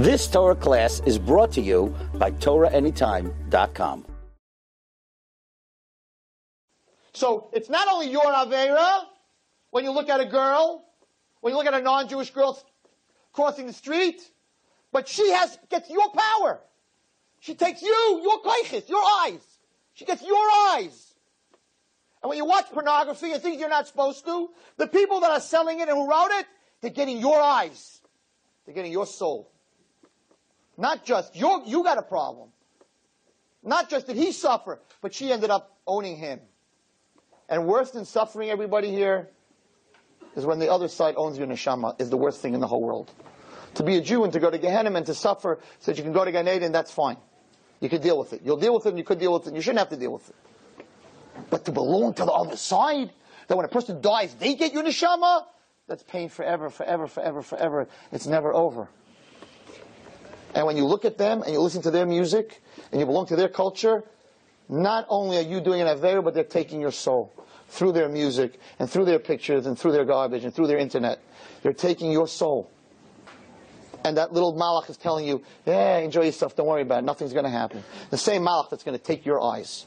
This Torah class is brought to you by TorahAnytime.com. So it's not only your Avera when you look at a girl, when you look at a non-Jewish girl crossing the street, but she has gets your power. She takes you, your koiches, your eyes. She gets your eyes. And when you watch pornography and things you're not supposed to, the people that are selling it and who wrote it, they're getting your eyes. They're getting your soul. Not just, you you got a problem. Not just did he suffer, but she ended up owning him. And worse than suffering, everybody here, is when the other side owns your neshama, is the worst thing in the whole world. To be a Jew and to go to Gehenna and to suffer so that you can go to Gan Eden, that's fine. You could deal with it. You'll deal with it and you could deal with it and you shouldn't have to deal with it. But to belong to the other side, that when a person dies, they get your neshama, that's pain forever, forever, forever, forever. It's never over. And when you look at them and you listen to their music and you belong to their culture, not only are you doing an Aveira, but they're taking your soul through their music and through their pictures and through their garbage and through their internet. They're taking your soul. And that little malach is telling you, yeah, enjoy yourself, don't worry about it, nothing's going to happen. The same malach that's going to take your eyes.